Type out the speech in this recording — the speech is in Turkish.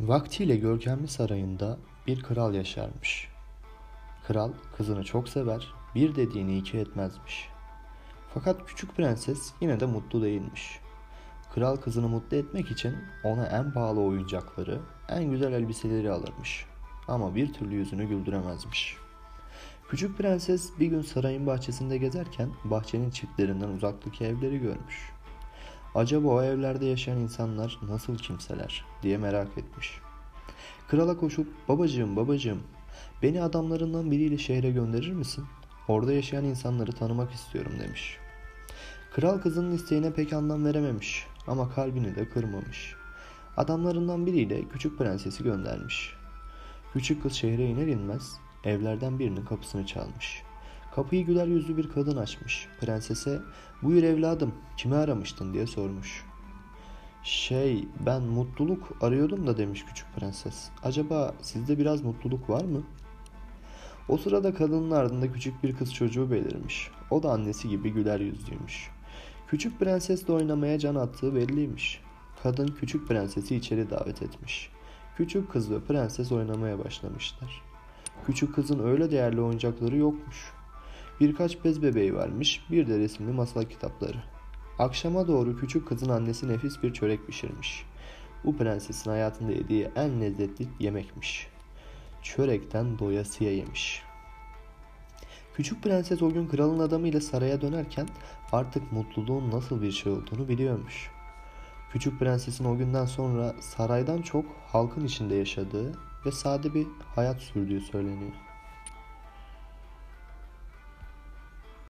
Vaktiyle görkemli sarayında bir kral yaşarmış. Kral kızını çok sever, bir dediğini iki etmezmiş. Fakat küçük prenses yine de mutlu değilmiş. Kral kızını mutlu etmek için ona en pahalı oyuncakları, en güzel elbiseleri alırmış. Ama bir türlü yüzünü güldüremezmiş. Küçük prenses bir gün sarayın bahçesinde gezerken bahçenin çitlerinden uzaktaki evleri görmüş. Acaba o evlerde yaşayan insanlar nasıl kimseler diye merak etmiş. Krala koşup babacığım babacığım beni adamlarından biriyle şehre gönderir misin? Orada yaşayan insanları tanımak istiyorum demiş. Kral kızının isteğine pek anlam verememiş ama kalbini de kırmamış. Adamlarından biriyle küçük prensesi göndermiş. Küçük kız şehre iner inmez evlerden birinin kapısını çalmış. Kapıyı güler yüzlü bir kadın açmış. Prensese buyur evladım kimi aramıştın diye sormuş. Şey ben mutluluk arıyordum da demiş küçük prenses. Acaba sizde biraz mutluluk var mı? O sırada kadının ardında küçük bir kız çocuğu belirmiş. O da annesi gibi güler yüzlüymüş. Küçük prensesle oynamaya can attığı belliymiş. Kadın küçük prensesi içeri davet etmiş. Küçük kız ve prenses oynamaya başlamışlar. Küçük kızın öyle değerli oyuncakları yokmuş. Birkaç bez bebeği varmış, bir de resimli masal kitapları. Akşama doğru küçük kızın annesi nefis bir çörek pişirmiş. Bu prensesin hayatında yediği en lezzetli yemekmiş. Çörekten doyasıya yemiş. Küçük prenses o gün kralın adamıyla saraya dönerken artık mutluluğun nasıl bir şey olduğunu biliyormuş. Küçük prensesin o günden sonra saraydan çok halkın içinde yaşadığı ve sade bir hayat sürdüğü söyleniyor.